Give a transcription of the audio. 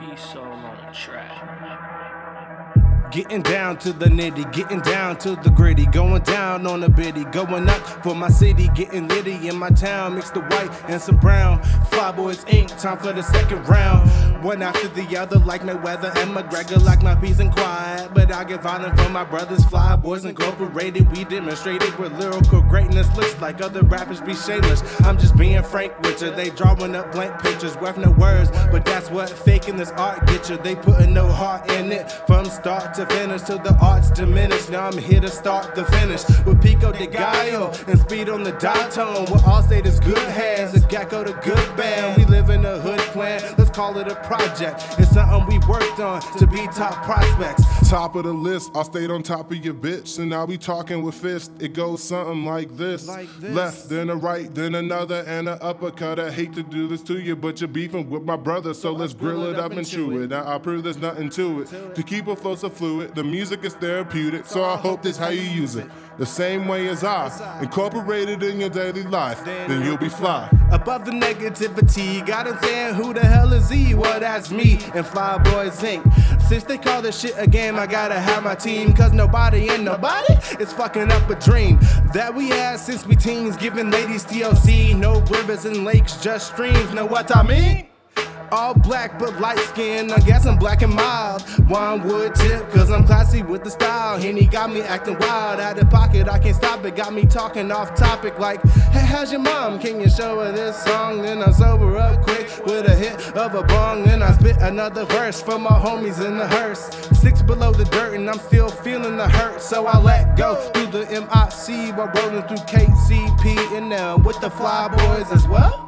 Peace soul on the track. Getting down to the nitty, getting down to the gritty, going down on the biddy, going up for my city, getting litty in my town, mix the white and some brown. Flyboyz Inc., time for the second round. One after the other, like Mayweather and McGregor, like my peace and quiet. But I get violent for my brothers, Flyboyz Incorporated. We demonstrated what lyrical greatness looks like. Other rappers be shameless. I'm just being frank with you. They drawing up blank pictures worth no words, but that's what faking this art get you. They putting no heart in it from start to finish till the arts diminish. Now I'm here to start the finish with Pico de Gallo and speed on the dial tone. all Allstate is good hands, a Gecko the good band. We live in a hood plan, call it a project. It's something we worked on to be top prospects. Top of the list, I stayed on top of your bitch, and I'll be talking with fist. It goes something like this. Like this. Left, then a right, then another, and an uppercut. I hate to do this to you, but you're beefing with my brother, so let's grill it up and chew it. Now I prove there's nothing to it. To keep a flow so fluid, the music is therapeutic, so I hope that's how you use it. The same way as I incorporate it in your daily life, then you'll be fly. Above the negativity, got him saying, Who the hell is he? Well, that's me and Flyboyz Inc. Since they call this shit a game, I gotta have my team. Cause nobody and nobody is fucking up a dream that we had since we teens. Giving ladies TLC, no rivers and lakes, just streams. Know what I mean? All black but light skin, I guess I'm black and mild. One wood tip, cause I'm classy with the style. Henny got me acting wild, out of pocket, I can't stop it. Got me talking off topic like, hey, how's your mom? Can you show her this song? Then I sober up quick with a hit of a bong. Then I spit another verse for my homies in the hearse. Six below the dirt, and I'm still feeling the hurt, so I let go through the MIC while rolling through KCP and now with the fly boys as well.